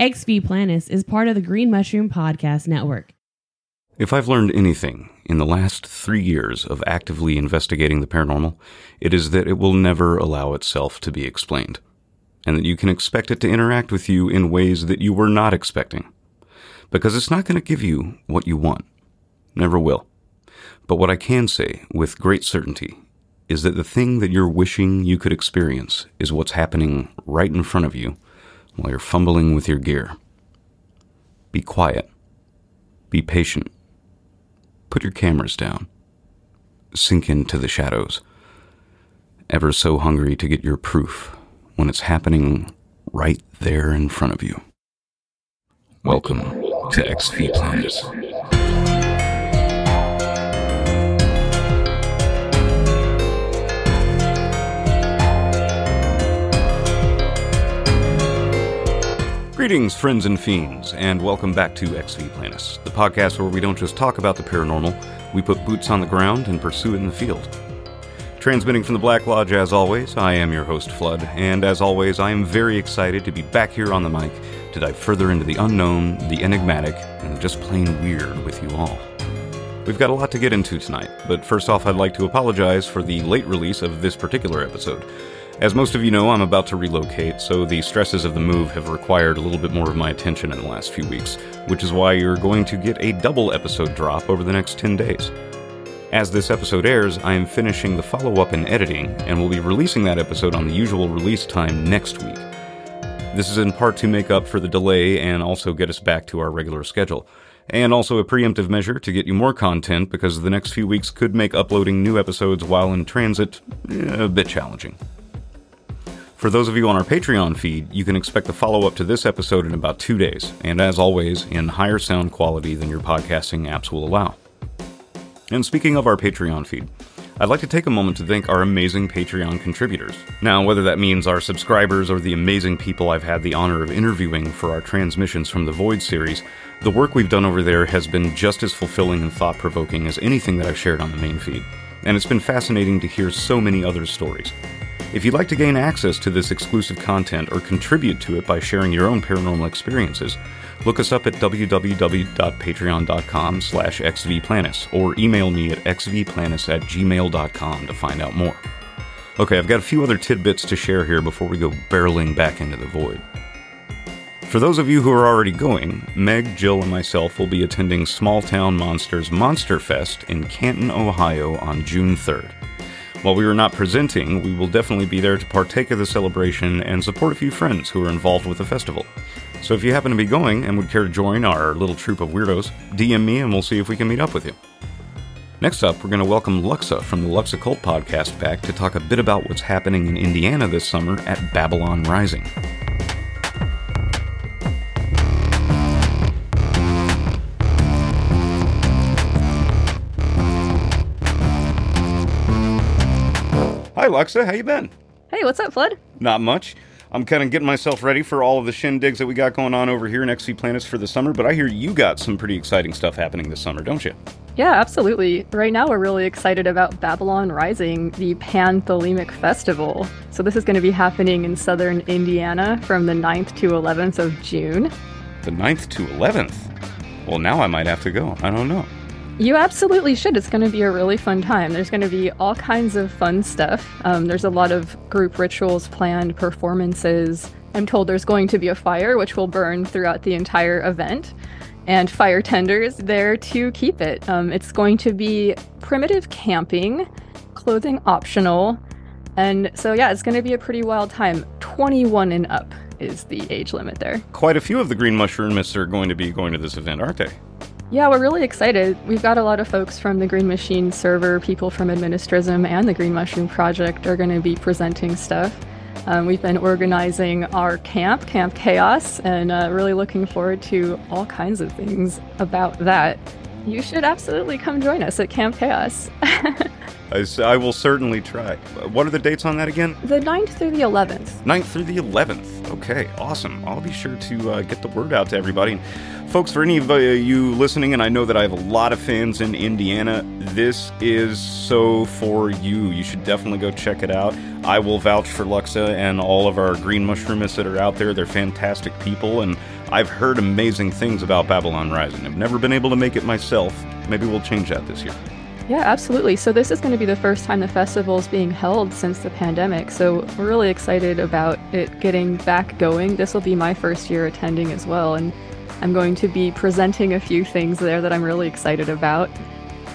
Ex V Planis is part of the Green Mushroom Podcast Network. If I've learned anything in the last three years of actively investigating the paranormal, it is that it will never allow itself to be explained, and that you can expect it to interact with you in ways that you were not expecting. Because it's not going to give you what you want. Never will. But what I can say with great certainty is that the thing that you're wishing you could experience is what's happening right in front of you while you're fumbling with your gear. Be quiet. Be patient. Put your cameras down. Sink into the shadows. Ever so hungry to get your proof when it's happening right there in front of you. Welcome to Ex V Planis. Greetings, friends and fiends, and welcome back to Ex V Planis, the podcast where we don't just talk about the paranormal, we put boots on the ground and pursue it in the field. Transmitting from the Black Lodge, as always, I am your host, Flood, and as always, I am very excited to be back here on the mic to dive further into the unknown, the enigmatic, and just plain weird with you all. We've got a lot to get into tonight, but first off, I'd like to apologize for the late release of this particular episode. As most of you know, I'm about to relocate, so the stresses of the move have required a little bit more of my attention in the last few weeks, which is why you're going to get a double episode drop over the next 10 days. As this episode airs, I am finishing the follow up and editing, and will be releasing that episode on the usual release time next week. This is in part to make up for the delay and also get us back to our regular schedule. And also a preemptive measure to get you more content because the next few weeks could make uploading new episodes while in transit eh, a bit challenging. For those of you on our Patreon feed, you can expect the follow up to this episode in about two days, and as always, in higher sound quality than your podcasting apps will allow. And speaking of our Patreon feed, I'd like to take a moment to thank our amazing Patreon contributors. Now, whether that means our subscribers or the amazing people I've had the honor of interviewing for our Transmissions from the Void series, the work we've done over there has been just as fulfilling and thought provoking as anything that I've shared on the main feed. And it's been fascinating to hear so many other stories. If you'd like to gain access to this exclusive content or contribute to it by sharing your own paranormal experiences, look us up at www.patreon.com slash exvplanis or email me at exvplanis at gmail.com to find out more. Okay, I've got a few other tidbits to share here before we go barreling back into the void. For those of you who are already going, Meg, Jill, and myself will be attending Small Town Monsters Monster Fest in Canton, Ohio on June 3rd. While we are not presenting, we will definitely be there to partake of the celebration and support a few friends who are involved with the festival. So if you happen to be going and would care to join our little troop of weirdos, DM me and we'll see if we can meet up with you. Next up, we're going to welcome Luxa from the Lux Occult podcast back to talk a bit about what's happening in Indiana this summer at Babalon Rising. Luxa. How you been? Hey, what's up, Flood? Not much. I'm kind of getting myself ready for all of the shindigs that we got going on over here in Ex V Planis for the summer, but I hear you got some pretty exciting stuff happening this summer, don't you? Yeah, absolutely. Right now, we're really excited about Babalon Rising, the Pan-Thelemic Festival. So, this is going to be happening in southern Indiana from the 9th to 11th of June. The 9th to 11th? Well, now I might have to go. I don't know. You absolutely should. It's going to be a really fun time. There's going to be all kinds of fun stuff. Um, there's a lot of group rituals planned, performances. I'm told there's going to be a fire, which will burn throughout the entire event, and fire tenders there to keep it. Um, it's going to be primitive camping, clothing optional, and so yeah, it's going to be a pretty wild time. 21 and up is the age limit there. Quite a few of the Green Mushroomists are going to be going to this event, aren't they? Yeah, we're really excited. We've got a lot of folks from the Green Machine server, people from Administrism, and the Green Mushroom Project are going to be presenting stuff. Um, we've been organizing our camp, Camp Chaos, and uh, really looking forward to all kinds of things about that. You should absolutely come join us at Camp Chaos. I, I will certainly try. What are the dates on that again? The 9th through the 11th. 9th through the 11th. Okay, awesome. I'll be sure to uh, get the word out to everybody. And folks, for any of uh, you listening, and I know that I have a lot of fans in Indiana, this is so for you. You should definitely go check it out. I will vouch for Luxa and all of our green mushroomists that are out there. They're fantastic people, and I've heard amazing things about Babalon Rising. I've never been able to make it myself. Maybe we'll change that this year. Yeah, absolutely. So this is going to be the first time the festival is being held since the pandemic. So we're really excited about it getting back going. This will be my first year attending as well, and I'm going to be presenting a few things there that I'm really excited about.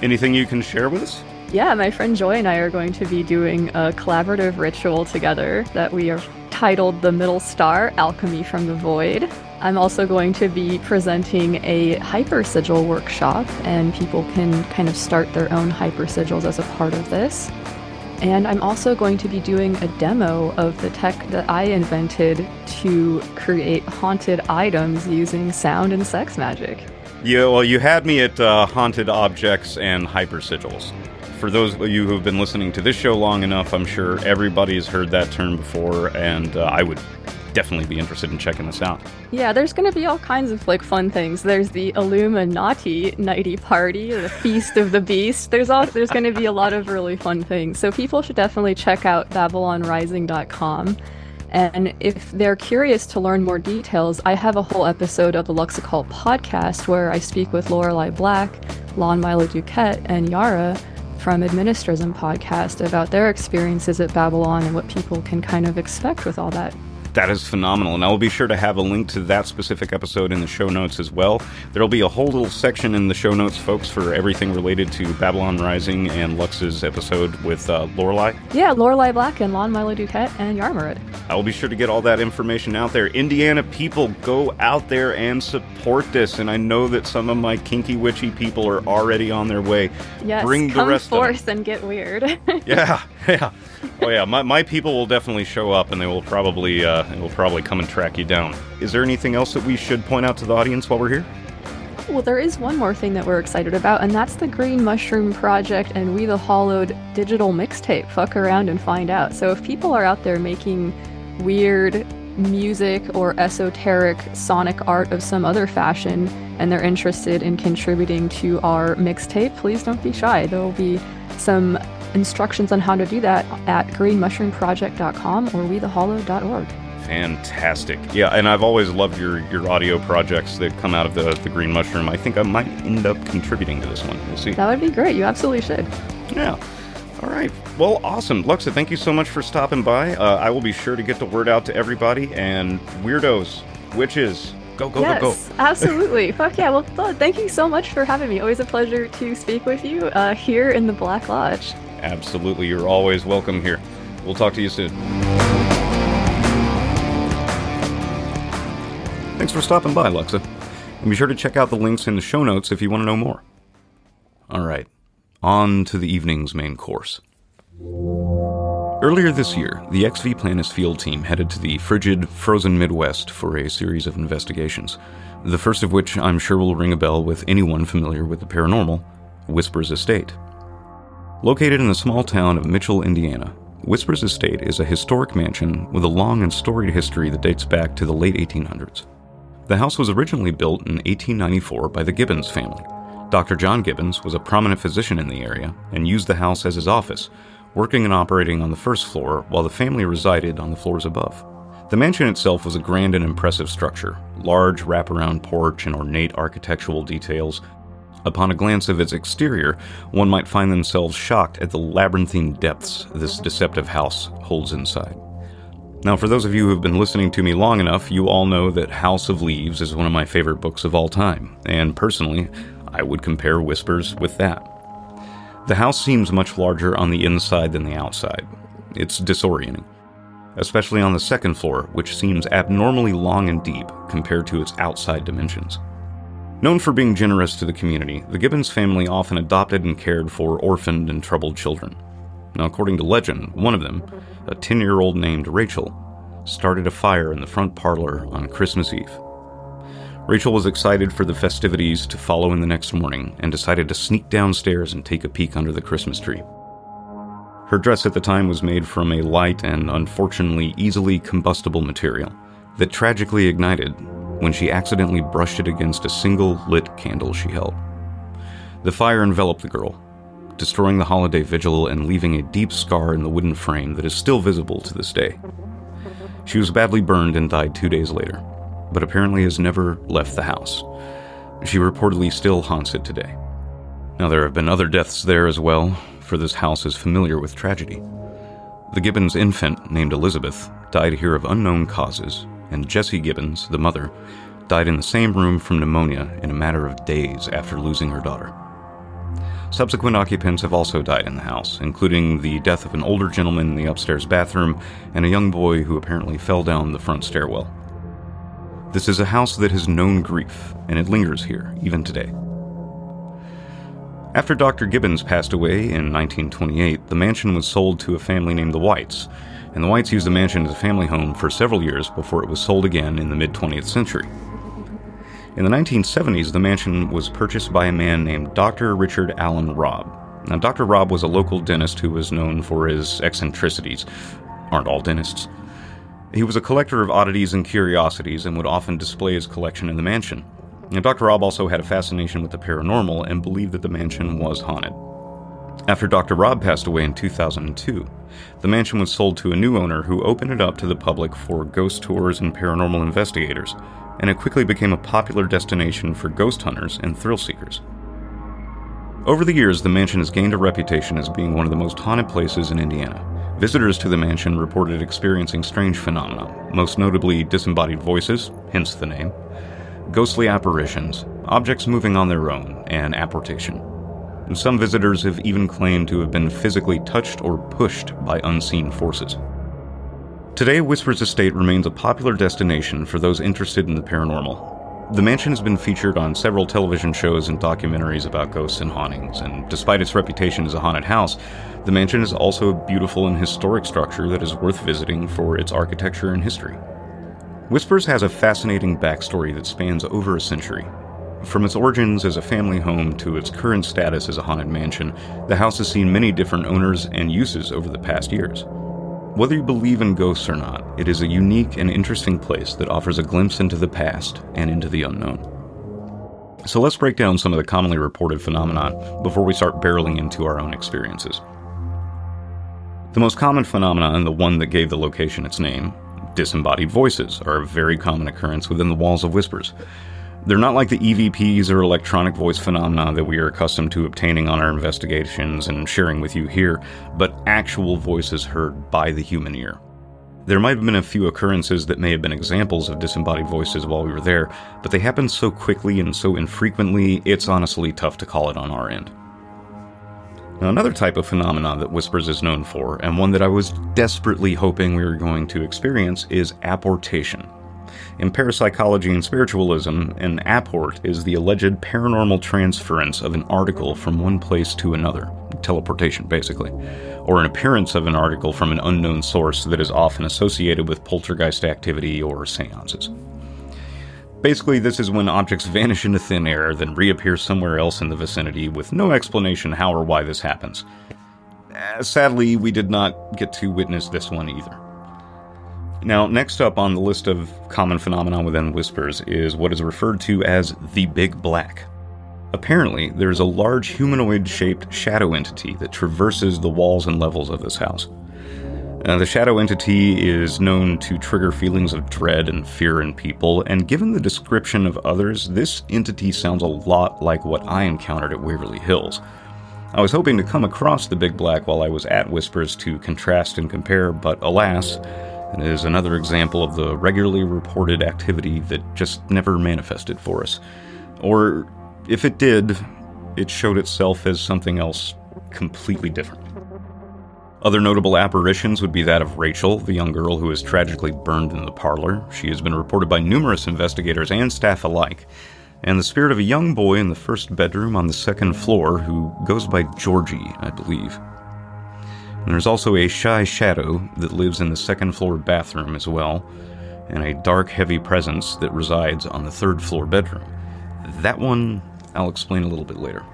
Anything you can share with us? Yeah, my friend Joy and I are going to be doing a collaborative ritual together that we are titled The Middle Star Alchemy from the Void. I'm also going to be presenting a hyper sigil workshop, and people can kind of start their own hyper sigils as a part of this. And I'm also going to be doing a demo of the tech that I invented to create haunted items using sound and sex magic. Yeah, well, you had me at uh, haunted objects and hyper sigils. For those of you who have been listening to this show long enough, I'm sure everybody's heard that term before, and uh, I would definitely be interested in checking this out. Yeah, there's going to be all kinds of like fun things. There's the Illuminati nighty party, the Feast of the Beast. There's all there's going to be a lot of really fun things. So people should definitely check out babalonrising.com. And if they're curious to learn more details, I have a whole episode of the Lux Occult podcast where I speak with Lorelei Black, Lon Milo DuQuette, and Yara from Administrism podcast about their experiences at Babalon and what people can kind of expect with all that. That is phenomenal, and I will be sure to have a link to that specific episode in the show notes as well. There'll be a whole little section in the show notes, folks, for everything related to Babalon Rising and Lux's episode with uh, Lorelei. Yeah, Lorelei Black and Lon Milo DuQuette and Yarmurid. I will be sure to get all that information out there. Indiana people, go out there and support this. And I know that some of my kinky witchy people are already on their way. Yes, Bring the come rest forth and get weird. Yeah, yeah. Oh yeah, my, my people will definitely show up, and they will probably uh, they will probably come and track you down. Is there anything else that we should point out to the audience while we're here? well, there is one more thing that we're excited about, and that's the Green Mushroom Project and We the Hollowed digital mixtape. Fuck around and find out. So if people are out there making weird music or esoteric sonic art of some other fashion and they're interested in contributing to our mixtape, please don't be shy. There will be some instructions on how to do that at greenmushroomproject.com or wethehollow.org. Fantastic. Yeah, and I've always loved your, your audio projects that come out of the, the Green Mushroom. I think I might end up contributing to this one. We'll see. That would be great. You absolutely should. Yeah. All right. Well, awesome. Luxa, thank you so much for stopping by. Uh, I will be sure to get the word out to everybody and weirdos, witches. Go, go, yes, go, go. absolutely. Fuck yeah. Well, thank you so much for having me. Always a pleasure to speak with you uh, here in the Black Lodge. Absolutely. You're always welcome here. We'll talk to you soon. Thanks for stopping by, Luxa. And be sure to check out the links in the show notes if you want to know more. All right, on to the evening's main course. Earlier this year, the Ex V Planis field team headed to the frigid, frozen Midwest for a series of investigations, the first of which I'm sure will ring a bell with anyone familiar with the paranormal Whispers Estate. Located in the small town of Mitchell, Indiana, Whispers Estate is a historic mansion with a long and storied history that dates back to the late 1800s. The house was originally built in 1894 by the Gibbons family. Dr. John Gibbons was a prominent physician in the area and used the house as his office, working and operating on the first floor while the family resided on the floors above. The mansion itself was a grand and impressive structure, large wraparound porch and ornate architectural details. Upon a glance of its exterior, one might find themselves shocked at the labyrinthine depths this deceptive house holds inside. Now, for those of you who have been listening to me long enough, you all know that House of Leaves is one of my favorite books of all time, and personally, I would compare Whispers with that. The house seems much larger on the inside than the outside. It's disorienting, especially on the second floor, which seems abnormally long and deep compared to its outside dimensions. Known for being generous to the community, the Gibbons family often adopted and cared for orphaned and troubled children. Now, according to legend, one of them, a 10 year old named Rachel, started a fire in the front parlor on Christmas Eve. Rachel was excited for the festivities to follow in the next morning and decided to sneak downstairs and take a peek under the Christmas tree. Her dress at the time was made from a light and unfortunately easily combustible material that tragically ignited when she accidentally brushed it against a single lit candle she held. The fire enveloped the girl, destroying the holiday vigil and leaving a deep scar in the wooden frame that is still visible to this day. She was badly burned and died two days later, but apparently has never left the house. She reportedly still haunts it today. Now, there have been other deaths there as well, for this house is familiar with tragedy. The Gibbons infant, named Elizabeth, died here of unknown causes, and Jessie Gibbons, the mother, died in the same room from pneumonia in a matter of days after losing her daughter. Subsequent occupants have also died in the house, including the death of an older gentleman in the upstairs bathroom and a young boy who apparently fell down the front stairwell. This is a house that has known grief, and it lingers here even today. After Dr. Gibbons passed away in 1928, the mansion was sold to a family named the Whites, and the Whites used the mansion as a family home for several years before it was sold again in the mid 20th century. In the 1970s, the mansion was purchased by a man named Dr. Richard Allen Robb. Now, Dr. Robb was a local dentist who was known for his eccentricities. Aren't all dentists? He was a collector of oddities and curiosities and would often display his collection in the mansion. Now, Dr. Robb also had a fascination with the paranormal and believed that the mansion was haunted. After Dr. Robb passed away in 2002, the mansion was sold to a new owner who opened it up to the public for ghost tours and paranormal investigators, and it quickly became a popular destination for ghost hunters and thrill seekers. Over the years, the mansion has gained a reputation as being one of the most haunted places in Indiana. Visitors to the mansion reported experiencing strange phenomena, most notably disembodied voices, hence the name, ghostly apparitions, objects moving on their own, and apportation. Some visitors have even claimed to have been physically touched or pushed by unseen forces. Today, Whispers Estate remains a popular destination for those interested in the paranormal. The mansion has been featured on several television shows and documentaries about ghosts and hauntings, and despite its reputation as a haunted house, the mansion is also a beautiful and historic structure that is worth visiting for its architecture and history. Whispers has a fascinating backstory that spans over a century. From its origins as a family home to its current status as a haunted mansion, the house has seen many different owners and uses over the past years. Whether you believe in ghosts or not, it is a unique and interesting place that offers a glimpse into the past and into the unknown. So let's break down some of the commonly reported phenomena before we start barreling into our own experiences. The most common phenomenon, and the one that gave the location its name, disembodied voices are a very common occurrence within the walls of whispers. They're not like the EVPs or electronic voice phenomena that we are accustomed to obtaining on our investigations and sharing with you here, but actual voices heard by the human ear. There might have been a few occurrences that may have been examples of disembodied voices while we were there, but they happened so quickly and so infrequently, it's honestly tough to call it on our end. Now, another type of phenomenon that Whispers is known for, and one that I was desperately hoping we were going to experience, is apportation. In parapsychology and spiritualism, an apport is the alleged paranormal transference of an article from one place to another, teleportation basically, or an appearance of an article from an unknown source that is often associated with poltergeist activity or seances. Basically, this is when objects vanish into thin air, then reappear somewhere else in the vicinity with no explanation how or why this happens. Uh, sadly, we did not get to witness this one either. Now, next up on the list of common phenomena within Whispers is what is referred to as the Big Black. Apparently, there is a large humanoid shaped shadow entity that traverses the walls and levels of this house. Uh, the shadow entity is known to trigger feelings of dread and fear in people, and given the description of others, this entity sounds a lot like what I encountered at Waverly Hills. I was hoping to come across the Big Black while I was at Whispers to contrast and compare, but alas, is another example of the regularly reported activity that just never manifested for us. Or, if it did, it showed itself as something else completely different. Other notable apparitions would be that of Rachel, the young girl who was tragically burned in the parlor. She has been reported by numerous investigators and staff alike. And the spirit of a young boy in the first bedroom on the second floor who goes by Georgie, I believe. And there's also a shy shadow that lives in the second floor bathroom as well, and a dark, heavy presence that resides on the third floor bedroom. That one I'll explain a little bit later.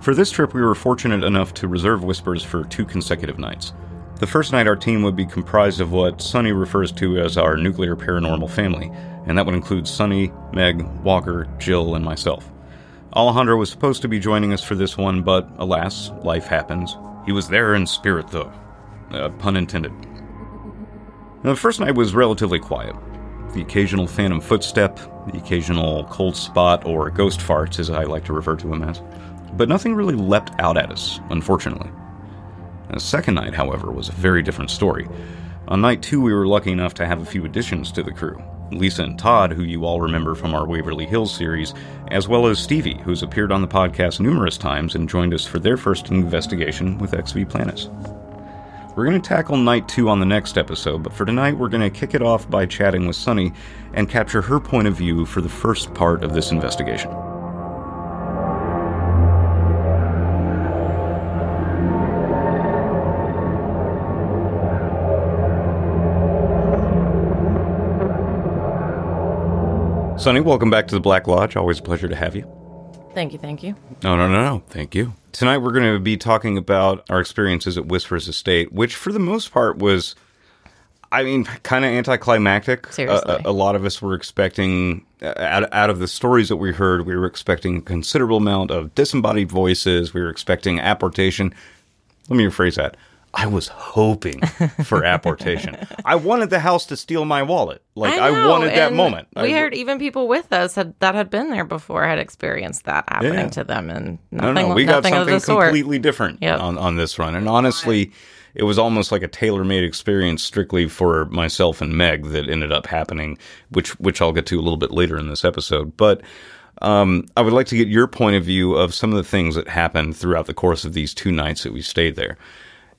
For this trip, we were fortunate enough to reserve Whispers for two consecutive nights. The first night, our team would be comprised of what Sonnie refers to as our nuclear paranormal family, and that would include Sonnie, Meg, Walker, Jill, and myself. Alejandro was supposed to be joining us for this one, but alas, life happens. He was there in spirit, though. Uh, pun intended. The first night was relatively quiet. The occasional phantom footstep, the occasional cold spot, or ghost farts, as I like to refer to them as. But nothing really leapt out at us, unfortunately. The second night, however, was a very different story. On night two, we were lucky enough to have a few additions to the crew Lisa and Todd, who you all remember from our Waverly Hills series, as well as Stevie, who's appeared on the podcast numerous times and joined us for their first investigation with Ex V Planis. We're going to tackle night two on the next episode, but for tonight, we're going to kick it off by chatting with Sonnie and capture her point of view for the first part of this investigation. Sonnie, welcome back to the Black Lodge. Always a pleasure to have you. Thank you, thank you. No, no, no, no. Thank you. Tonight we're going to be talking about our experiences at Whispers Estate, which for the most part was, I mean, kind of anticlimactic. Seriously. A, a, lot of us were expecting, uh, out, out of the stories that we heard, we were expecting a considerable amount of disembodied voices. We were expecting apportation. Let me rephrase that. I was hoping for apportation. I wanted the house to steal my wallet. Like I, know, wanted that moment. We I- heard even people with us had, that had been there before had experienced that happening Yeah. to them, and nothing, no, we got nothing of something completely different Yep. on, on this run. And honestly, it was almost like a tailor-made experience strictly for myself and Meg that ended up happening, which which I'll get to a little bit later in this episode. But um, I would like to get your point of view of some of the things that happened throughout the course of these two nights that we stayed there.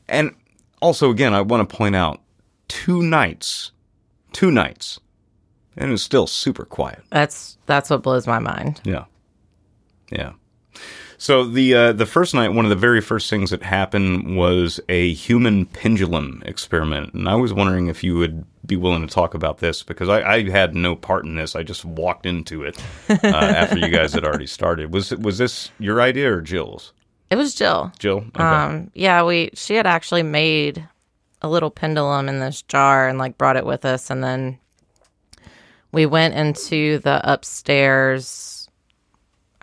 And also, again, I want to point out two nights, two nights, and it's still super quiet. That's that's what blows my mind. Yeah, yeah. So the uh, the first night, one of the very first things that happened was a human pendulum experiment, and I was wondering if you would be willing to talk about this because I, I had no part in this. I just walked into it uh, after you guys had already started. Was was this your idea or Jill's? It was Jill. Jill. Okay. Um, yeah, we she had actually made a little pendulum in this jar and like brought it with us, and then we went into the upstairs.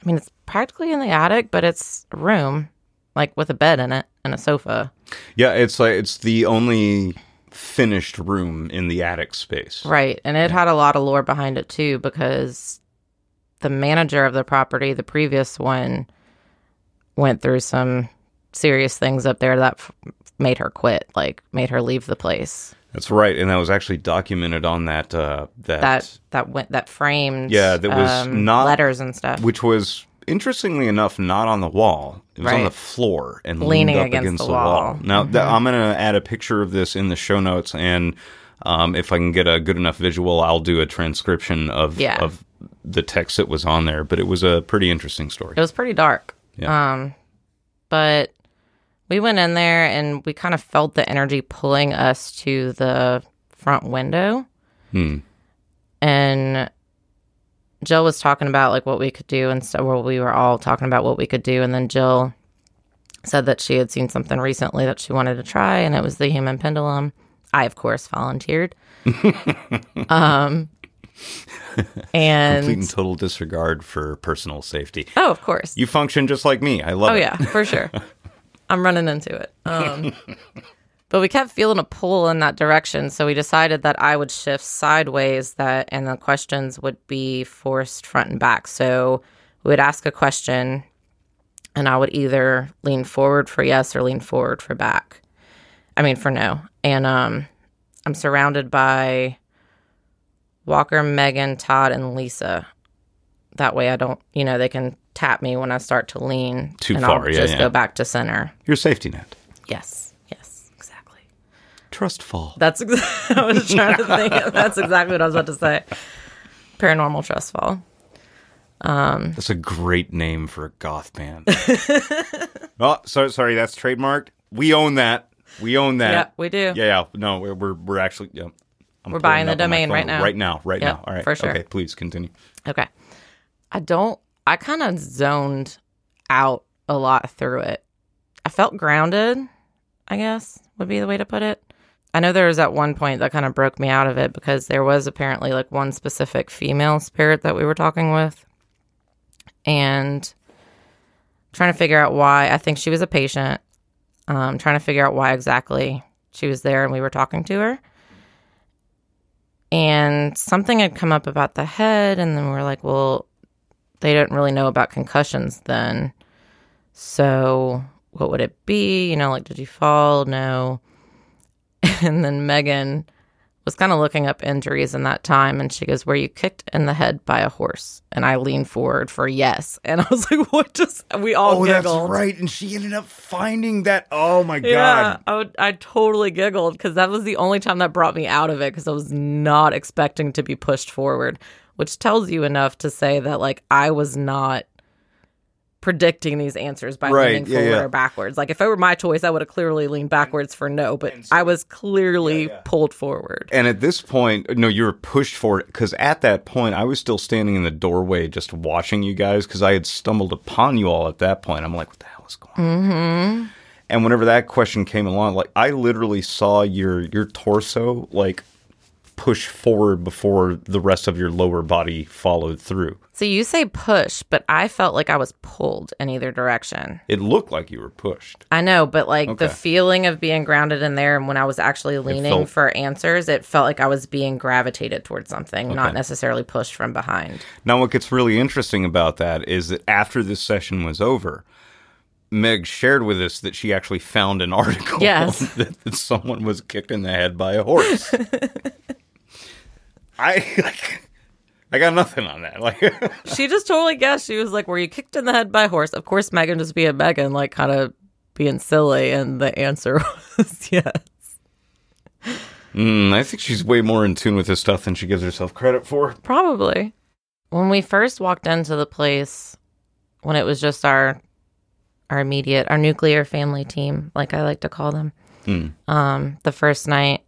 I mean, it's practically in the attic, but it's a room like with a bed in it and a sofa. yeah, it's like it's the only finished room in the attic space. Right. And it had a lot of lore behind it too, because the manager of the property, the previous one, went through some serious things up there that f- made her quit, like made her leave the place. That's right, and that was actually documented on that uh, that, That that went that framed Yeah, that was um, not- letters and stuff. which was interestingly enough not on the wall. It was on the floor and Leaning up against against the the wall. wall. Mm-hmm. Now th- I'm going to add a picture of this in the show notes, and um, if I can get a good enough visual, I'll do a transcription of Yeah. of the text that was on there. But it was a pretty interesting story. It was pretty dark. Yeah. Um, but we went in there and we kind of felt the energy pulling us to the front window. Hmm. And Jill was talking about like what we could do and so well, we were all talking about what we could do and then Jill said that she had seen something recently that she wanted to try and it was the human pendulum. I of course volunteered. um and Complete and total disregard for personal safety. oh of course. You function just like me. I love Oh it. yeah, for sure. I'm running into it. Um, but we kept feeling a pull in that direction, so we decided that I would shift sideways. That and the questions would be forced front and back. So we would ask a question, and I would either lean forward for yes or lean forward for back. I mean for no. And um, I'm surrounded by Walker, Megan, Todd, and Lisa. That way, I don't, you know, they can tap me when I start to lean. Too and far, I'll yeah, just yeah. go back to center. Your safety net. Yes, yes, exactly. Trust fall. That's ex- I was trying to think. That's exactly what I was about to say. Paranormal trust fall. Um, that's a great name for a goth band. oh, sorry, sorry, that's trademarked. We own that. We own that. Yeah, we do. Yeah, yeah. No, we're we're, we're actually. Yeah, I'm We're buying the up on my domain right now. Right now. Right Yeah, now. All right. for sure. Okay, please continue. Okay. I don't. I kind of zoned out a lot through it. I felt grounded, I guess would be the way to put it. I know there was at one point that kind of broke me out of it because there was apparently like one specific female spirit that we were talking with. And trying to figure out why. I think she was a patient. Um, trying to figure out why exactly she was there and we were talking to her. And something had come up about the head, and then we are like, well, they didn't really know about concussions then. So what would it be? You know, like, did you fall? No. And then Megan was kind of looking up injuries in that time and she goes, Were you kicked in the head by a horse? And I leaned forward for yes. And I was like, What just we all oh, giggled. that's right. And she ended up finding that. Oh my Yeah, god. I, would, I totally giggled because that was the only time that brought me out of it because I was not expecting to be pushed forward, which tells you enough to say that like I was not predicting these answers by Right, leaning yeah, forward yeah. or backwards. Like if it were my choice, I would have clearly leaned backwards for no, but I was clearly pulled forward. And at this point, no, you were pushed forward because at that point, I was still standing in the doorway just watching you guys because I had stumbled upon you all at that point. I'm like, what the hell is going on? Mm-hmm. And whenever that question came along, like I literally saw your your torso like push forward before the rest of your lower body followed through. So you say push, but I felt like I was pulled in either direction. It looked like you were pushed. I know, but like the feeling of being grounded in there and when I was actually leaning felt- for answers, it felt like I was being gravitated towards something, not necessarily pushed from behind. Now, what gets really interesting about that is that after this session was over, Meg shared with us that she actually found an article Yes. that, that someone was kicked in the head by a horse. I like, I got nothing on that. Like, she just totally guessed. She was like, Were you kicked in the head by a horse? Of course, Megan just being Megan, like kind of being silly. And the answer was yes. mm, I think she's way more in tune with this stuff than she gives herself credit for. Probably. When we first walked into the place, when it was just our our immediate, our nuclear family team, like I like to call them, um, the first night,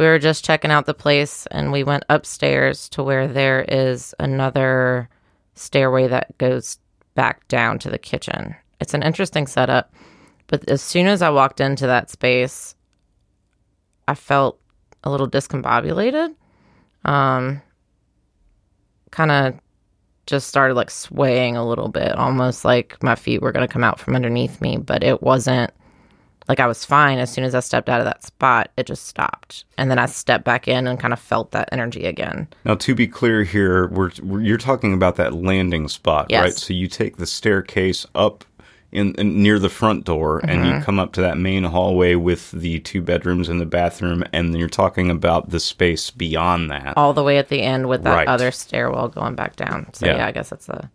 we were just checking out the place and we went upstairs to where there is another stairway that goes back down to the kitchen. It's an interesting setup, but as soon as I walked into that space, I felt a little discombobulated. Um, kind of just started like swaying a little bit, almost like my feet were going to come out from underneath me, but it wasn't like I was fine. As soon as I stepped out of that spot, it just stopped. And then I stepped back in and kind of felt that energy again. Now, to be clear here, we're, we're you're talking about that landing spot, Yes. right? So you take the staircase up in, in near the front door, and Mm-hmm. you come up to that main hallway with the two bedrooms and the bathroom, and then you're talking about the space beyond that. All the way at the end with that Right. other stairwell going back down. So Yeah. yeah, I guess that's a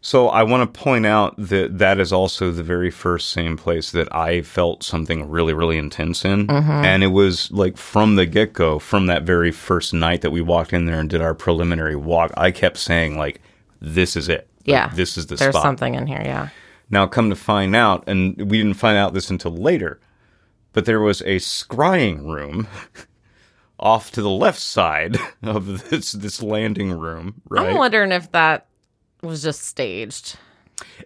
So I want to point out that that is also the very first same place that I felt something really, really intense in. Mm-hmm. And it was like from the get go, from that very first night that we walked in there and did our preliminary walk, I kept saying, like, this is it. Like, yeah. this is the spot. There's spot. something in here, yeah. Now, come to find out, and we didn't find out this until later, but there was a scrying room off to the left side of this this landing room, right? I'm wondering if that was just staged.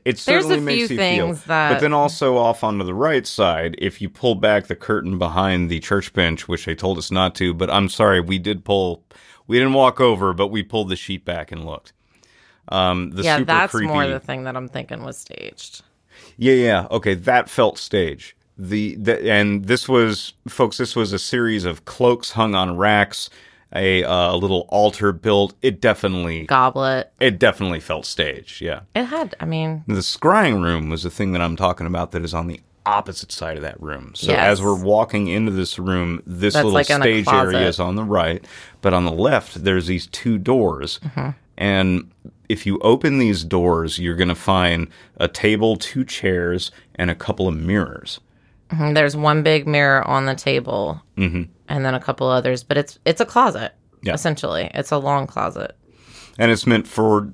It There's a certainly makes few you feel. that- But then also off onto the right side, if you pull back the curtain behind the church bench, which they told us not to, but I'm sorry, we did pull. We didn't walk over, but we pulled the sheet back and looked. Um, the yeah, super that's creepy. more the thing that I'm thinking was staged. Yeah, yeah. Okay, that felt staged. The, the and this was folks. This was a series of cloaks hung on racks, a uh, little altar built. It definitely, Goblet. it definitely felt staged. Yeah. It had, I mean, The scrying room was the thing that I'm talking about. That is on the opposite side of that room. So Yes. as we're walking into this room, this That's little like stage area is on the right, but on the left there's these two doors, Mm-hmm. and if you open these doors, you're going to find a table, two chairs, and a couple of mirrors. Mhm, there's one big mirror on the table Mm-hmm. and then a couple others, but it's it's a closet. Yeah. Essentially, it's a long closet. And it's meant for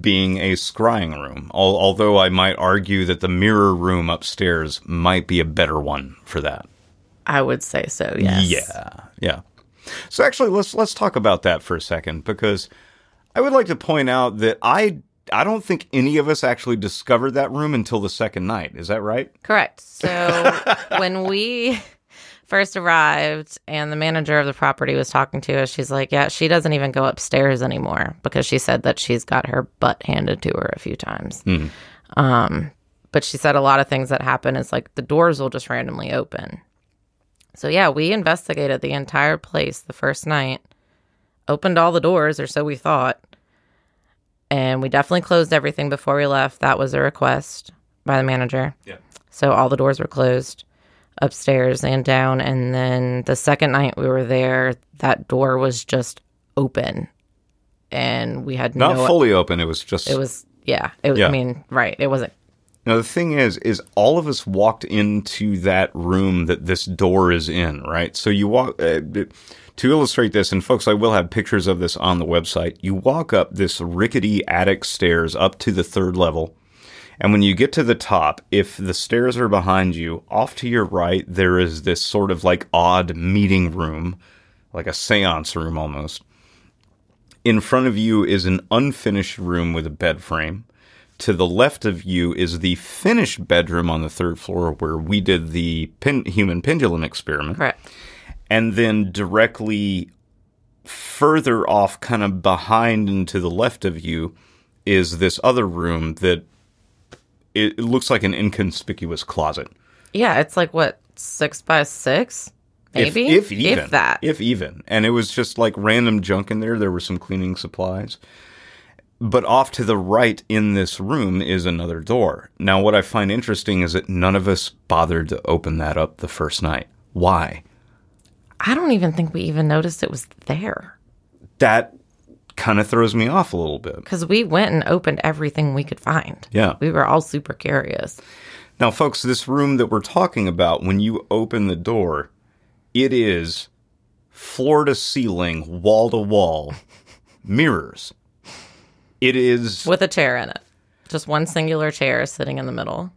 being a scrying room. Al- although I might argue that the mirror room upstairs might be a better one for that. I would say so. Yes. Yeah, yeah. So actually, let's let's talk about that for a second because I would like to point out that I I don't think any of us actually discovered that room until the second night. Is that right? Correct. So when we first arrived and the manager of the property was talking to us, she's like, Yeah, she doesn't even go upstairs anymore because she said that she's got her butt handed to her a few times. Um, but she said a lot of things that happen is like the doors will just randomly open. So yeah, we investigated the entire place the first night, opened all the doors, or so we thought. And we definitely closed everything before we left. That was a request by the manager. Yeah. So all the doors were closed upstairs and down. And then the second night we were there, that door was just open. And we had Not no fully open. It was just. it was yeah. It was Yeah. I mean, right. It wasn't Now the thing is, is all of us walked into that room that this door is in, right? So you walk uh, to illustrate this, and folks, I will have pictures of this on the website. You walk up this rickety attic stairs up to the third level, and when you get to the top, if the stairs are behind you, off to your right there is this sort of like odd meeting room, like a séance room almost. In front of you is an unfinished room with a bed frame. To the left of you is the finished bedroom on the third floor where we did the pin- human pendulum experiment. correct. And then directly further off, kind of behind and to the left of you, is this other room that it, looks like an inconspicuous closet. Yeah, it's like what, six by six? If- Maybe? if, even, If that. if even, and it was just like random junk in there. There were some cleaning supplies, but off to the right in this room is another door. Now, what I find interesting is that none of us bothered to open that up the first night. Why? I don't even think we even noticed it was there. That kind of throws me off a little bit. Because we went and opened everything we could find. Yeah. We were all super curious. Now, folks, this room that we're talking about, when you open the door, it is floor to ceiling, wall to wall mirrors. It is With a chair in it. Just one singular chair sitting in the middle.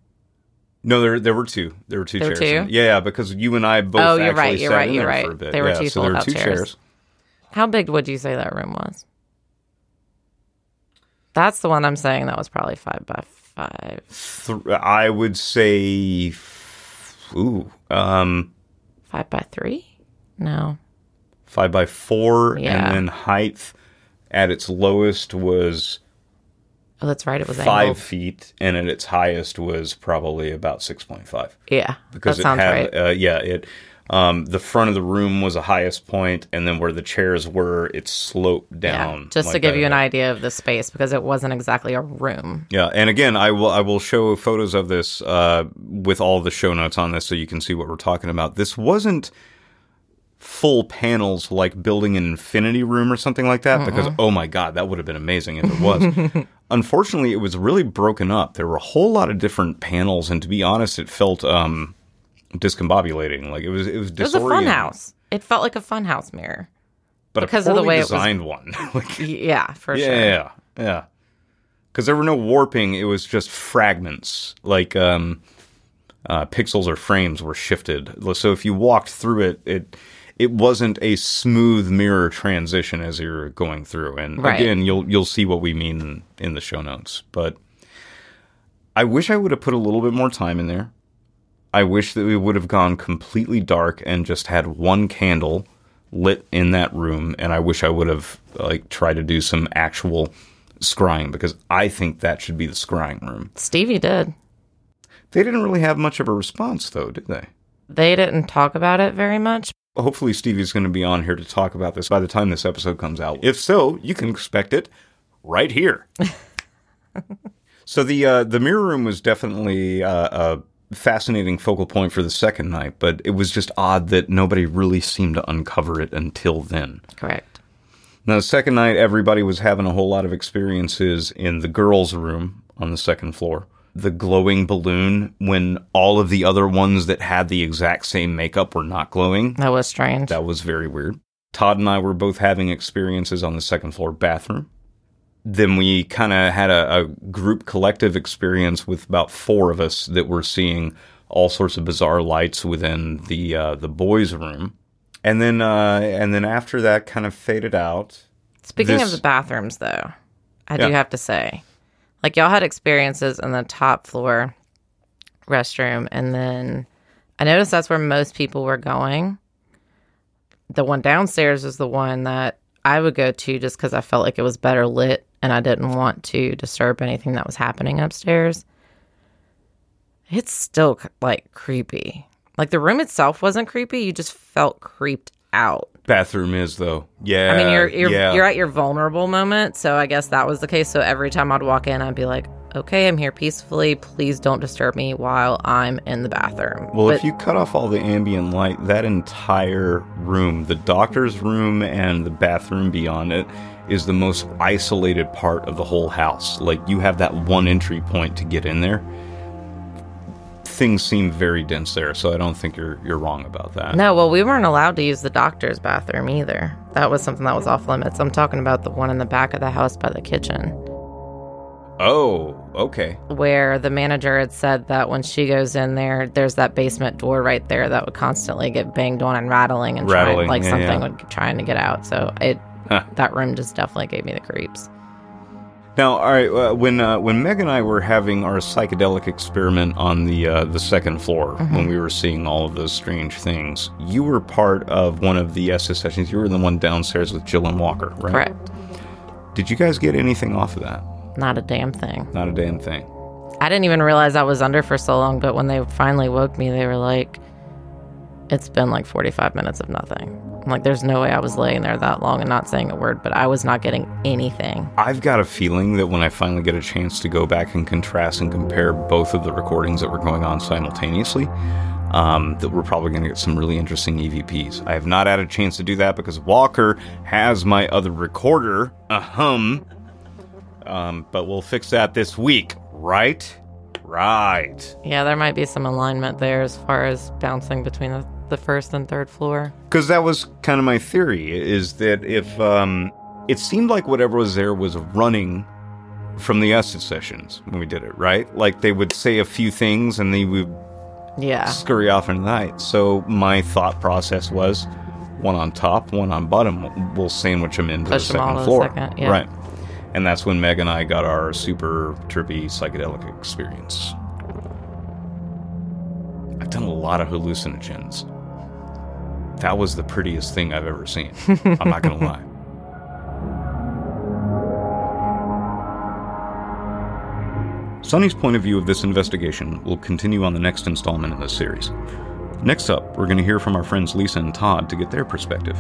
No, there there were two. There were two There were chairs. two? Yeah, yeah, because you and I both. Oh, you're actually right, you're right, you're right. For a bit. There were yeah, two so there were two chairs. chairs. How big would you say that room was? That's the one I'm saying that was probably five by five. Th- I would say, ooh, um, Five by three? No. five by four, Yeah. and then height at its lowest was Oh, that's right. It was five angled. feet, and at its highest was probably about six point five. Yeah. Because that it sounds had, right. uh, yeah, it. Um, the front of the room was the highest point, and then where the chairs were, it sloped down. Yeah. Just to give that. you an idea of the space because it wasn't exactly a room. Yeah, and again, I will I will show photos of this uh, with all the show notes on this, so you can see what we're talking about. This wasn't full panels like building an infinity room or something like that, because oh my god, that would have been amazing if it was. Unfortunately, it was really broken up. There were a whole lot of different panels, and to be honest, it felt um, discombobulating. Like it was it was It was a fun house. It felt like a fun house mirror. but because of the way it was- designed one. like, Yeah, for yeah, sure. Yeah, yeah. Because there were no warping; it was just fragments, like um, uh, pixels or frames were shifted. So if you walked through it, it it wasn't a smooth mirror transition as you're going through. And Right. again, you'll you'll see what we mean in, in the show notes. But I wish I would have put a little bit more time in there. I wish that we would have gone completely dark and just had one candle lit in that room and I wish I would have like tried to do some actual scrying because I think that should be the scrying room. Stevie did. They didn't really have much of a response though, did they? They didn't talk about it very much. Hopefully Stevie's going to be on here to talk about this by the time this episode comes out. If so, you can expect it right here. so the uh, the mirror room was definitely uh, a fascinating focal point for the second night, but it was just odd that nobody really seemed to uncover it until then. Correct. Now, the second night, everybody was having a whole lot of experiences in the girls' room on the second floor. The glowing balloon, when all of the other ones that had the exact same makeup were not glowing. That was strange. That was very weird. Todd and I were both having experiences on the second floor bathroom. Then we kind of had a, a group collective experience with about four of us that were seeing all sorts of bizarre lights within the uh, the boys' room. And then uh, and then after that kind of faded out. Speaking this- of the bathrooms, though, I Yeah. do have to say like y'all had experiences in the top floor restroom, and then I noticed that's where most people were going. The one downstairs is the one that I would go to just because I felt like it was better lit and I didn't want to disturb anything that was happening upstairs. It's still like creepy. Like the room itself wasn't creepy, you just felt creeped out. Bathroom is though. Yeah. I mean, you're you're yeah. you're at your vulnerable moment, so I guess that was the case. So every time I'd walk in, I'd be like, "Okay, I'm here peacefully. Please don't disturb me while I'm in the bathroom." Well, But- if you cut off all the ambient light, that entire room, the doctor's room and the bathroom beyond it, is the most isolated part of the whole house. Like you have that one entry point to get in there. Things seem very dense there, so I don't think you're you're wrong about that. no, well, we weren't allowed to use the doctor's bathroom either. That was something that was off limits. I'm talking about the one in the back of the house by the kitchen, Oh, okay. where the manager had said that when she goes in there, there's that basement door right there that would constantly get banged on and rattling and Rattling, trying, like yeah, something yeah. would trying to get out. So it Huh. that room just definitely gave me the creeps. Now, all right, uh, when uh, when Meg and I were having our psychedelic experiment on the uh, the second floor, Mm-hmm. when we were seeing all of those strange things, you were part of one of the Estes sessions. You were the one downstairs with Jill and Walker, right? Correct. Did you guys get anything off of that? Not a damn thing. Not a damn thing. I didn't even realize I was under for so long, but when they finally woke me, they were like, it's been like 45 minutes of nothing. Like, there's no way I was laying there that long and not saying a word, but I was not getting anything. I've got a feeling that when I finally get a chance to go back and contrast and compare both of the recordings that were going on simultaneously, um, that we're probably going to get some really interesting EVPs. I have not had a chance to do that because Walker has my other recorder, ahem. Um, but we'll fix that this week, right? Right. Yeah, there might be some alignment there as far as bouncing between the, the first and third floor. Because that was kind of my theory is that if um, it seemed like whatever was there was running from the Estes sessions when we did it, right? Like they would say a few things and they would Yeah. scurry off into the night. So my thought process was one on top, one on bottom. We'll sandwich them into Push the 'em all second to the floor, second, yeah. right? And that's when Meg and I got our super trippy psychedelic experience. I've done a lot of hallucinogens. That was the prettiest thing I've ever seen. I'm not gonna lie. Sonnie's point of view of this investigation will continue on the next installment in this series. Next up, we're going to hear from our friends Lisa and Todd to get their perspective.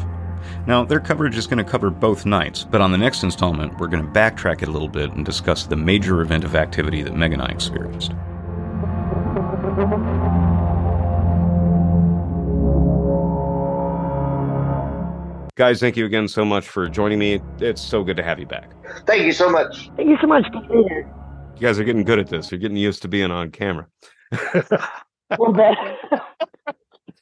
Now, their coverage is going to cover both nights, but on the next installment, we're going to backtrack it a little bit and discuss the major event of activity that Meg and I experienced. Guys, thank you again so much for joining me. It's so good to have you back. Thank you so much. Thank you so much. Good to be. You guys are getting good at this. You're getting used to being on camera. A little bit.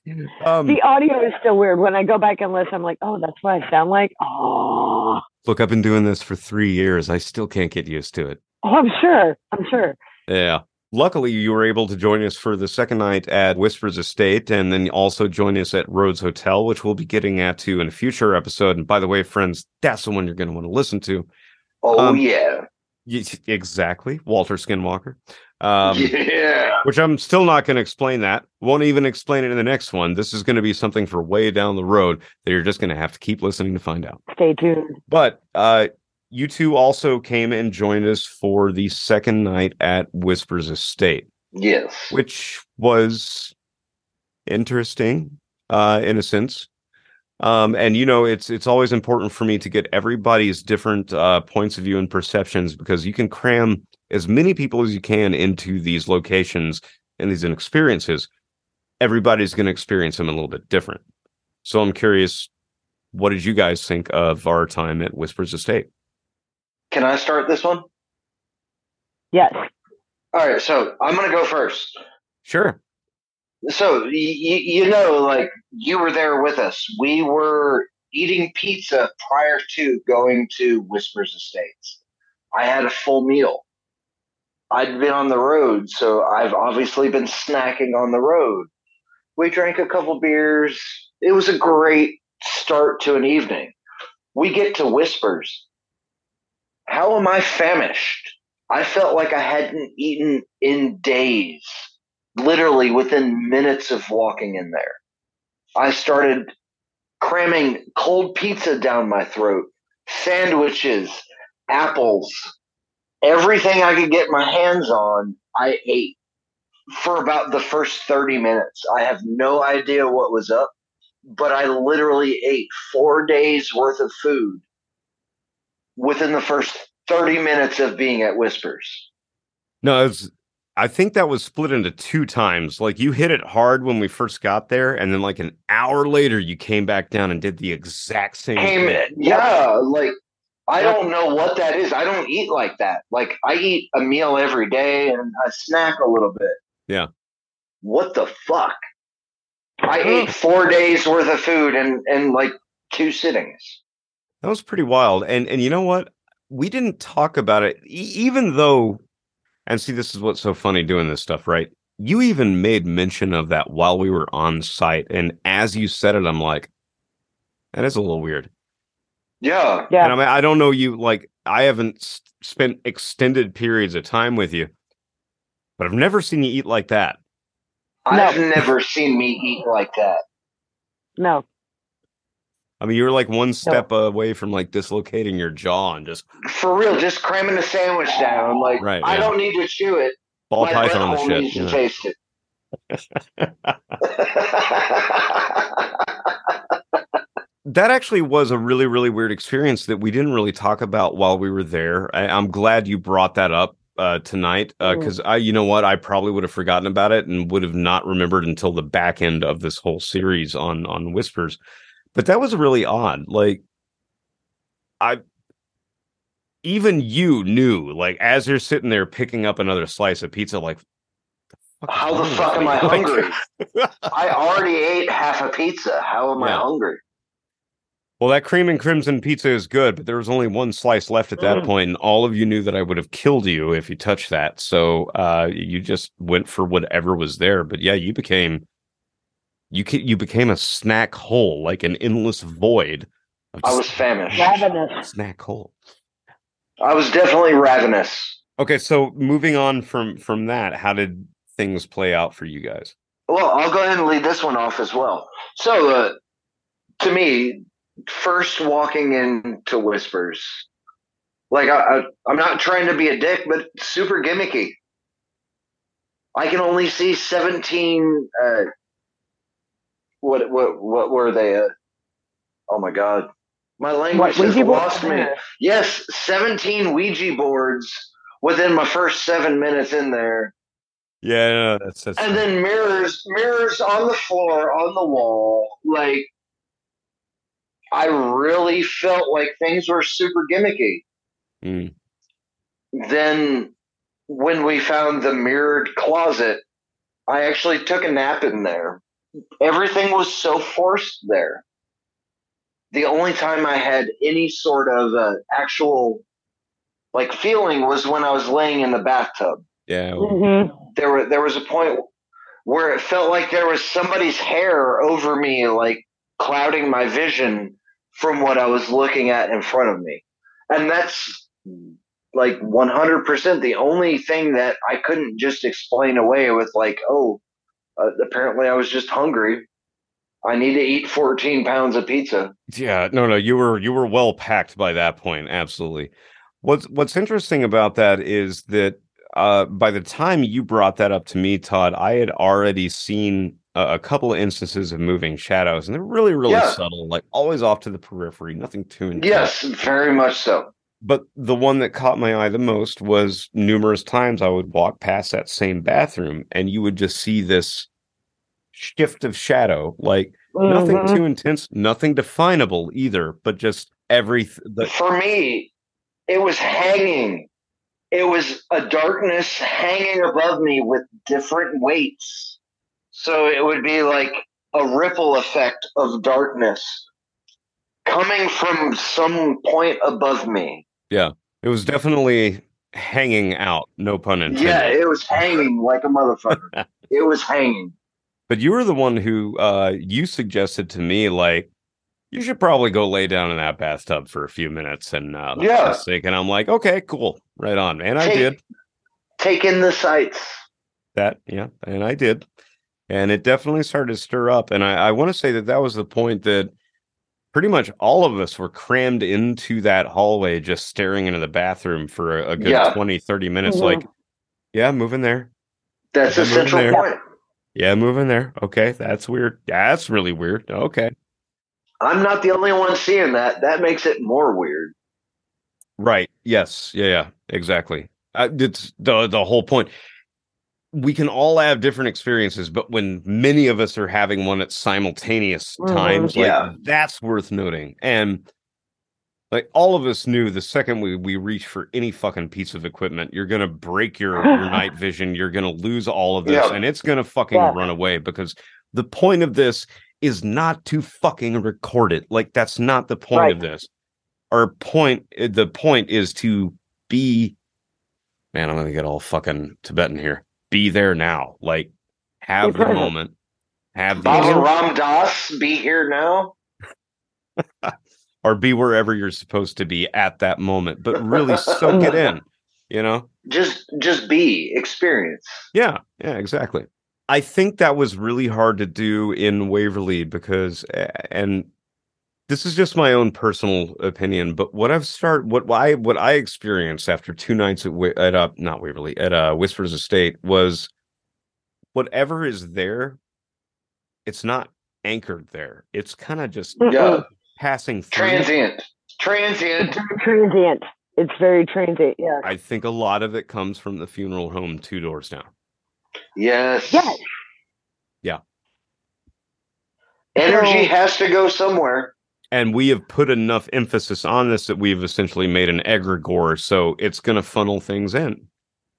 um, the audio is still weird. When I go back and listen, I'm like, oh, that's what I sound like. Oh, look, I've been doing this for three years. I still can't get used to it. oh I'm sure. I'm sure. Yeah. Luckily, you were able to join us for the second night at Whispers Estate, and then also join us at Rhodes Hotel, which we'll be getting at to in a future episode. And by the way, friends, that's the one you're going to want to listen to. Oh Um, yeah. Y- Exactly, Walter Skinwalker. Um, yeah. Which I'm still not going to explain that. Won't even explain it in the next one. This is going to be something for way down the road that you're just going to have to keep listening to find out. Stay tuned. But uh, you two also came and joined us for the second night at Whispers Estate, Yes. which was interesting uh, in a sense. Um, and you know, it's it's always important for me to get everybody's different uh, points of view and perceptions because you can cram as many people as you can into these locations and these experiences. Everybody's going to experience them a little bit different. So I'm curious, what did you guys think of our time at Whispers Estate? Can I start this one? Yes. All right. So I'm going to go first. Sure. So y- y- you know, like you were there with us. We were eating pizza prior to going to Whispers Estates. I had a full meal. I'd been on the road, so I've obviously been snacking on the road. We drank a couple beers. It was a great start to an evening. We get to Whispers. How am I famished? I felt like I hadn't eaten in days, literally within minutes of walking in there. I started cramming cold pizza down my throat, sandwiches, apples, everything I could get my hands on, I ate for about the first 30 minutes. I have no idea what was up, but I literally ate four days worth of food within the first 30 minutes of being at Whispers. No, it's I think that was split into two times. Like you hit it hard when we first got there, and then like an hour later you came back down and did the exact same Came, thing. yeah, like I don't know what that is. I don't eat like that. Like I eat a meal every day and I snack a little bit. Yeah. What the fuck? I ate four days worth of food and and like two sittings. That was pretty wild. And and you know what? We didn't talk about it, e- even though. And see, this is what's so funny doing this stuff, right? You even made mention of that while we were on site, and as you said it, I'm like, that is a little weird. Yeah. Yeah. And I mean, I don't know you like I haven't s- spent extended periods of time with you, but I've never seen you eat like that. I've never seen me eat like that. No. I mean, you're like one step away from like dislocating your jaw and just For real, just cramming a sandwich down. Like Right, I yeah. don't need to chew it. ball My python on the shit. needs you to taste it. that actually was a really really weird experience that we didn't really talk about while we were there I, i'm glad you brought that up uh, tonight Mm. because i you know what i probably would have forgotten about it and would have not remembered until the back end of this whole series on on whispers but that was really odd like i even you knew like as you're sitting there picking up another slice of pizza like "What is How the fuck am? I hungry? I already ate half a pizza. How am I hungry? Well, that cream and crimson pizza is good, but there was only one slice left at that Mm. point, and all of you knew that I would have killed you if you touched that. So uh, you just went for whatever was there. But yeah, you became you ca- you became a snack hole, like an endless void. Of I was famished. Ravenous. snack hole. I was definitely ravenous. Okay, so moving on from from that, how did things play out for you guys? Well, I'll go ahead and lead this one off as well. So, uh, to me, first walking into Whispers, like I, I, I'm not trying to be a dick, but super gimmicky. I can only see 17. Uh, what what what were they? Uh, oh my god, my language What has Ouija board? lost me. Yes, 17 Ouija boards within my first seven minutes in there. Yeah, that's that's and then mirrors mirrors on the floor on the wall like i really felt like things were super gimmicky Mm. then when we found the mirrored closet i actually took a nap in there everything was so forced there the only time i had any sort of uh, actual like feeling was when i was laying in the bathtub yeah. hmm there were there was a point where it felt like there was somebody's hair over me like clouding my vision from what I was looking at in front of me. And that's like 100% the only thing that I couldn't just explain away with like, oh, uh, apparently I was just hungry. I need to eat 14 pounds of pizza. Yeah, no, no, you were you were well packed by that point. Absolutely. What's what's interesting about that is that uh, by the time you brought that up to me, Todd, I had already seen a, a couple of instances of moving shadows, and they're really, really Yeah. subtle, like always off to the periphery, nothing too intense. Yes, very much so. But the one that caught my eye the most was numerous times I would walk past that same bathroom, and you would just see this shift of shadow, like nothing Mhm. too intense, nothing definable either, but just every the For me, it was hanging. It was a darkness hanging above me with different weights. So it would be like a ripple effect of darkness coming from some point above me. Yeah. It was definitely hanging out, no pun intended. Yeah, it was hanging like a motherfucker. it was hanging. but you were the one who uh you suggested to me like you should probably go lay down in that bathtub for a few minutes and uh Yeah. sake. And I'm like, okay, cool. Right on. And I did Take in the sights. that. Yeah. And I did. And it definitely started to stir up. And I, I want to say that that was the point that pretty much all of us were crammed into that hallway, just staring into the bathroom for a, a good Yeah. 20, 30 minutes. Mhm. Like, yeah, move in there. That's Yeah, in central there. point. Yeah, move in there. Okay. That's weird. That's really weird. Okay. I'm not the only one seeing that. That makes it more weird. Right. Yes. Yeah. Yeah. Exactly. Uh, it's the the whole point. We can all have different experiences, but when many of us are having one at simultaneous Mhm. times, like Yeah. that's worth noting. And like all of us knew the second we we reach for any fucking piece of equipment, you're gonna break your, your night vision. You're gonna lose all of this, Yeah. and it's gonna fucking Yeah. run away because the point of this is not to fucking record it. Like that's not the point of this. Our point, uh, the point is to be. Man, I'm gonna get all fucking Tibetan here. Be there now. Like have the moment. Have the Baba Ram Dass, be here now. or be wherever you're supposed to be at that moment, but really soak it in. You know. Just, just be experience. Yeah, yeah, exactly. I think that was really hard to do in Waverly because, and this is just my own personal opinion, but what I've started, what I what I experienced after two nights at Wa- at uh, not Waverly at uh, Whispers Estate was whatever is there, it's not anchored there. It's kind of just Yeah, passing through. transient, transient. It's transient. It's very transient. Yeah. I think a lot of it comes from the funeral home two doors down. Yes, Yes. Yeah. Energy So- has to go somewhere. And we have put enough emphasis on this that we've essentially made an egregore so it's going to funnel things in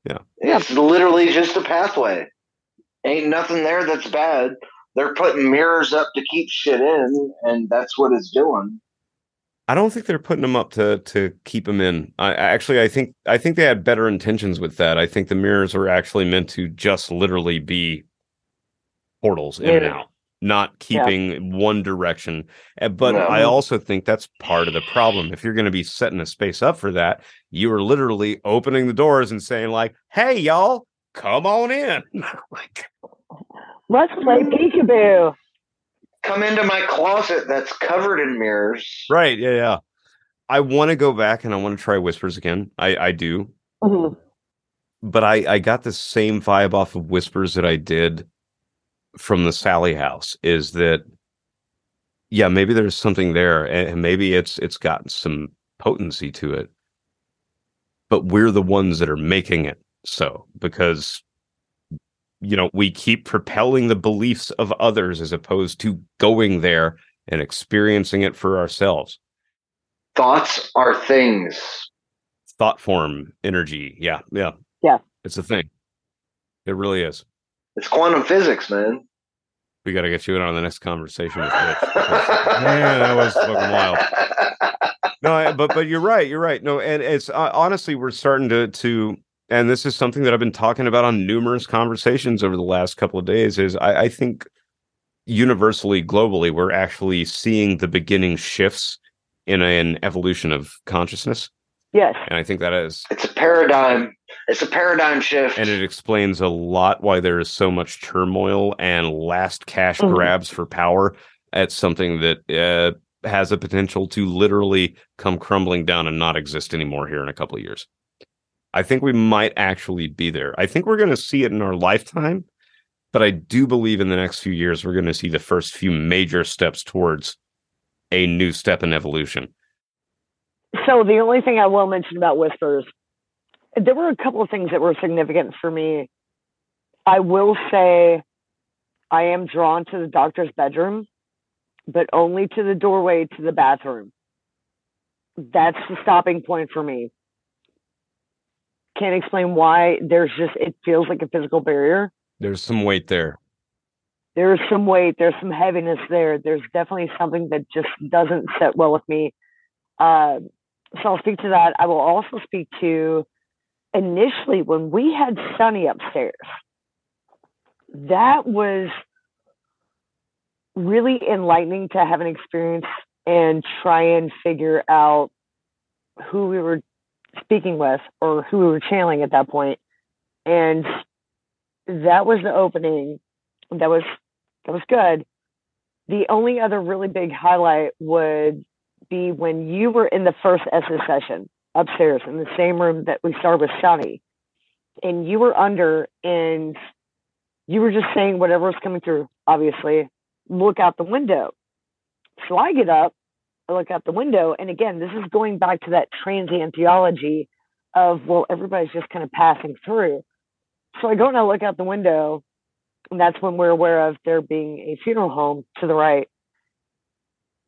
Yeah. Yeah, It's literally just a pathway. Ain't nothing there that's bad. They're putting mirrors up to keep shit in, and that's what it's doing. i don't think they're putting them up to to keep them in i I- actually i think i think they had better intentions with that i think the mirrors were actually meant to just literally be portals in and out not keeping one direction Uh, but No. i also think that's part of the problem if you're going to be setting a space up for that you are literally opening the doors and saying like hey y'all come on in like Let's play peekaboo. Come into my closet that's covered in mirrors. Right. Yeah. Yeah. I want to go back and I want to try Whispers again. I, I do. Mhm. But I, I got the same vibe off of Whispers that I did from the Sallie house is that, yeah, maybe there's something there and maybe it's, it's got some potency to it, but we're the ones that are making it so because, you know, we keep propelling the beliefs of others as opposed to going there and experiencing it for ourselves. Thoughts are things. thought form energy. Yeah, yeah, Yeah. It's a thing. It really is. It's quantum physics, man. We got to get you in on the next conversation with Rich. because- Man, that was fucking wild. No, I- but but you're right. You're right. No, and it's uh, honestly we're starting to to, and this is something that I've been talking about on numerous conversations over the last couple of days. Is I, I think universally, globally, we're actually seeing the beginning shifts in an evolution of consciousness, Yes. and I think that is It's a paradigm. It's a paradigm shift. and it explains a lot why there is so much turmoil and last cash Mhm. grabs for power at something that uh, has a potential to literally come crumbling down and not exist anymore here in a couple of years. I think we might actually be there. I think we're going to see it in our lifetime, but I do believe in the next few years we're going to see the first few major steps towards a new step in evolution. So the only thing I will mention about whispers, there were a couple of things that were significant for me. I will say I am drawn to the doctor's bedroom, but only to the doorway to the bathroom. That's the stopping point for me. Can't explain why. There's just, it feels like a physical barrier. There's some weight there. There's some weight, there's some heaviness there. There's definitely something that just doesn't sit well with me. Uh, so I'll speak to that. I will also speak to initially when we had Sonnie upstairs. That was really enlightening to have an experience and try and figure out who we were speaking with or who we were channeling at that point. And that was the opening. That was that was good. The only other really big highlight would be when you were in the first Estes session upstairs in the same room that we started with Sonnie, and you were under and you were just saying whatever was coming through, obviously, look out the window. So I get up, I look out the window, and again, this is going back to that transient theology of, well, everybody's just kind of passing through. So I go and I look out the window, and that's when we're aware of there being a funeral home to the right.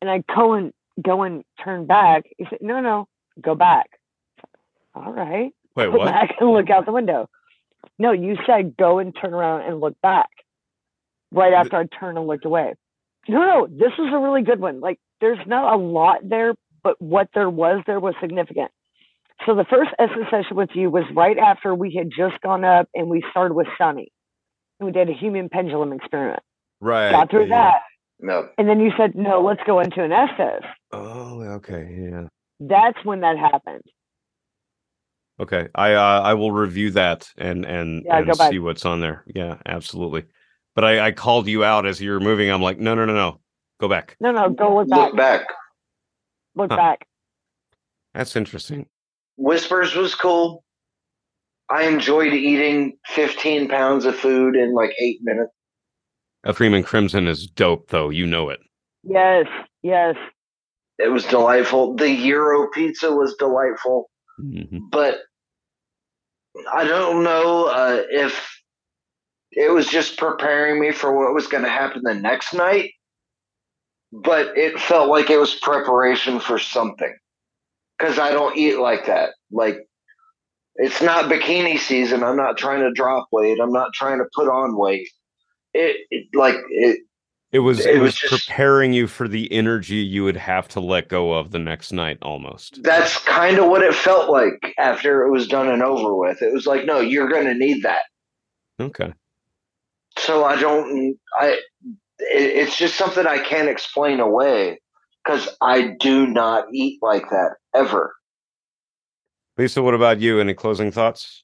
And I go and go and turn back. He said, No, no, go back. All right. Wait, go what? back and look out the window. No, you said go and turn around and look back. Right after I turned and looked away. No, no, this was a really good one. Like there's not a lot there, but what there was there was significant. So the first Estes session with you was right after we had just gone up and we started with Sonnie. And we did a human pendulum experiment. Right. Got through yeah. that. No. And then you said, no, let's go into an Estes. Oh, okay. Yeah. That's when that happened. Okay. I uh, I will review that and and, Yeah, and see what's on there. Yeah, absolutely. But I, I called you out as you were moving. I'm like, no, no, no, no. Go back. No, no, go look back. Look back. Look Huh. back. That's interesting. Whispers was cool. I enjoyed eating 15 pounds of food in like eight minutes. A Freeman Crimson is dope, though. You know it. Yes, yes. It was delightful. The Euro pizza was delightful. Mhm. but I don't know uh, if it was just preparing me for what was going to happen the next night, but it felt like it was preparation for something because I don't eat like that. Like, it's not bikini season. I'm not trying to drop weight. I'm not trying to put on weight. It, it like it. It was It it, was was just- preparing you for the energy you would have to let go of the next night, almost. That's kind of what it felt like after it was done and over with. It was like, no, you're going to need that. Okay. so I don't. I. It, it's just something I can't explain away because I do not eat like that ever. Lisa, what about you? Any closing thoughts?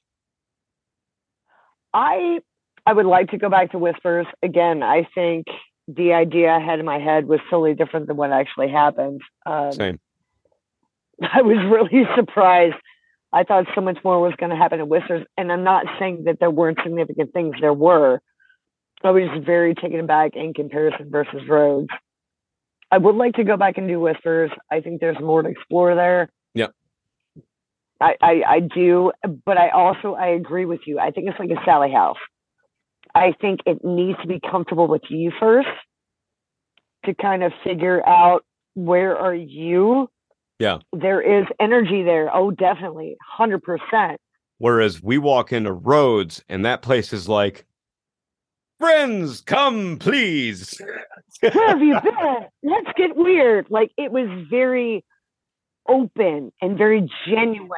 I I would like to go back to Whispers again. I think the idea I had in my head was totally different than what actually happened. Um, Same. I was really surprised. I thought so much more was going to happen at Whispers, and I'm not saying that there weren't significant things. There were. I was very taken aback in comparison versus Rhodes. I would like to go back and do Whispers. I think there's more to explore there. Yep. I, I, I do, but I also I agree with you. I think it's like a Sallie House. I think it needs to be comfortable with you first to kind of figure out where are you. Yeah. There is energy there. Oh, definitely, hundred percent. Whereas we walk into Rhodes and that place is like, friends, come please. Where have you been? Let's get weird. Like it was very open and very genuine.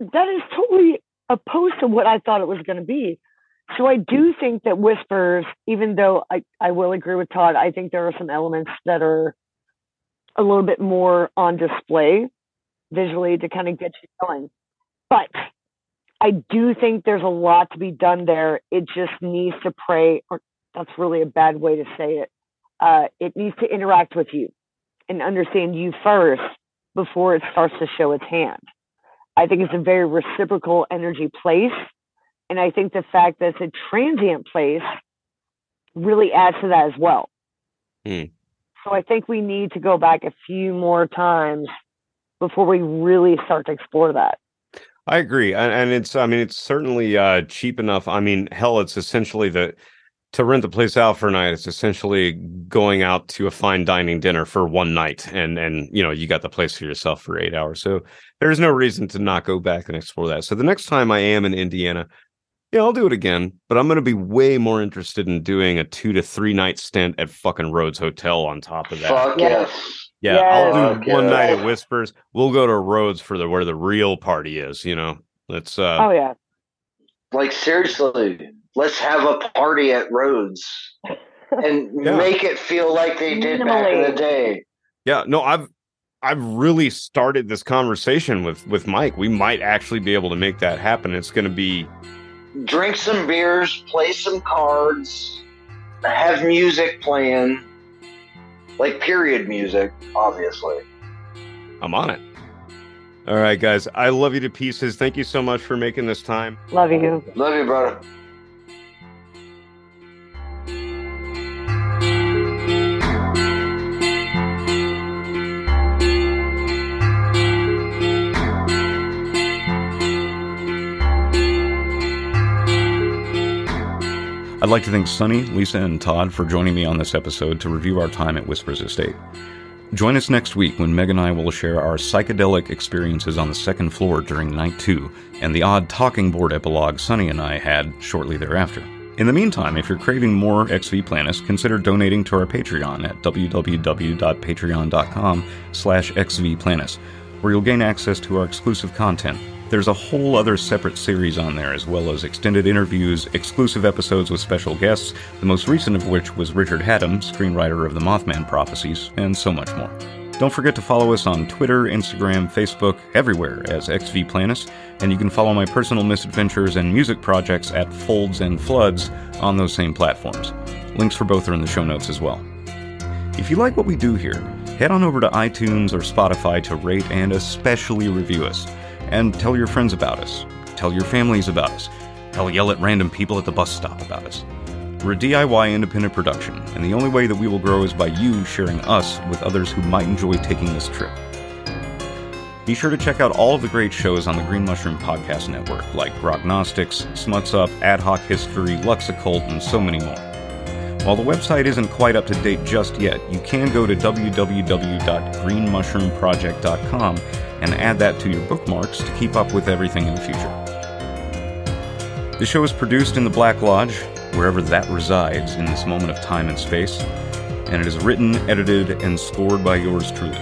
That is totally opposed to what I thought it was going to be. So I do think that Whispers, even though I, I will agree with Todd, I think there are some elements that are a little bit more on display visually to kind of get you going. But I do think there's a lot to be done there. It just needs to pray, or that's really a bad way to say it. Uh, it needs to interact with you and understand you first before it starts to show its hand. I think it's a very reciprocal energy place. And I think the fact that it's a transient place really adds to that as well. Hmm. So I think we need to go back a few more times before we really start to explore that. I agree, and, and it's I mean it's certainly uh, cheap enough. I mean, hell, it's essentially the to rent the place out for a night. It's essentially going out to a fine dining dinner for one night, and and you know you got the place for yourself for eight hours. So there's no reason to not go back and explore that. So the next time I am in Indiana, yeah, I'll do it again. But I'm going to be way more interested in doing a two to three night stint at fucking Rhodes Hotel on top of that. Fuck Yeah. yes. Yeah, I'll Yes. do one night at Whispers. We'll go to Rhodes for the where the real party is. You know, let's. uh Oh yeah. Like seriously, let's have a party at Rhodes and Yeah. make it feel like they did back in the day. Yeah, no, I've I've really started this conversation with with Mike. We might actually be able to make that happen. It's going to be drink some beers, play some cards, have music playing, like period music, obviously. I'm on it. All right, guys. I love you to pieces. Thank you so much for making this time. Love you. Love you, brother. I'd like to thank Sonnie, Lisa, and Todd for joining me on this episode to review our time at Whispers Estate. Join us next week when Meg and I will share our psychedelic experiences on the second floor during night two and the odd talking board epilogue Sonnie and I had shortly thereafter. In the meantime, if you're craving more Ex V Planis, consider donating to our Patreon at www.patreon.com slash exvplanis, where you'll gain access to our exclusive content, there's a whole other separate series on there, as well as extended interviews, exclusive episodes with special guests, the most recent of which was Richard Hatem, screenwriter of the Mothman Prophecies, and so much more. Don't forget to follow us on Twitter, Instagram, Facebook, everywhere as Ex V Planis, and you can follow my personal misadventures and music projects at Folds and Floods on those same platforms. Links for both are in the show notes as well. If you like what we do here, head on over to iTunes or Spotify to rate and especially review us. And tell your friends about us. Tell your families about us. Hell, yell at random people at the bus stop about us. We're a DIY independent production, and the only way that we will grow is by you sharing us with others who might enjoy taking this trip. Be sure to check out all of the great shows on the Green Mushroom Podcast Network, like Gnostics, Smuts Up, Ad Hoc History, Lux Occult, and so many more. While the website isn't quite up to date just yet, you can go to www.greenmushroomproject.com and add that to your bookmarks to keep up with everything in the future. The show is produced in the Black Lodge, wherever that resides in this moment of time and space, and it is written, edited, and scored by yours truly.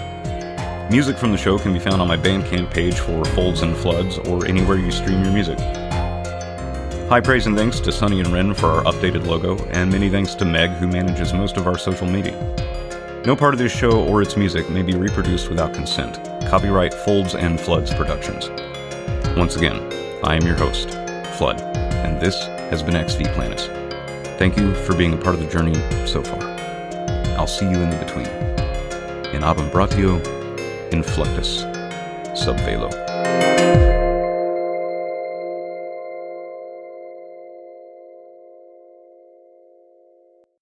Music from the show can be found on my Bandcamp page for Folds and Floods or anywhere you stream your music. High praise and thanks to Sonnie and Ren for our updated logo, and many thanks to Meg, who manages most of our social media. No part of this show or its music may be reproduced without consent. Copyright Folds and Floods Productions. Once again, I am your host, Flood, and this has been Ex V Planis. Thank you for being a part of the journey so far. I'll see you in the between. In abem bratio, inflectus, sub velo.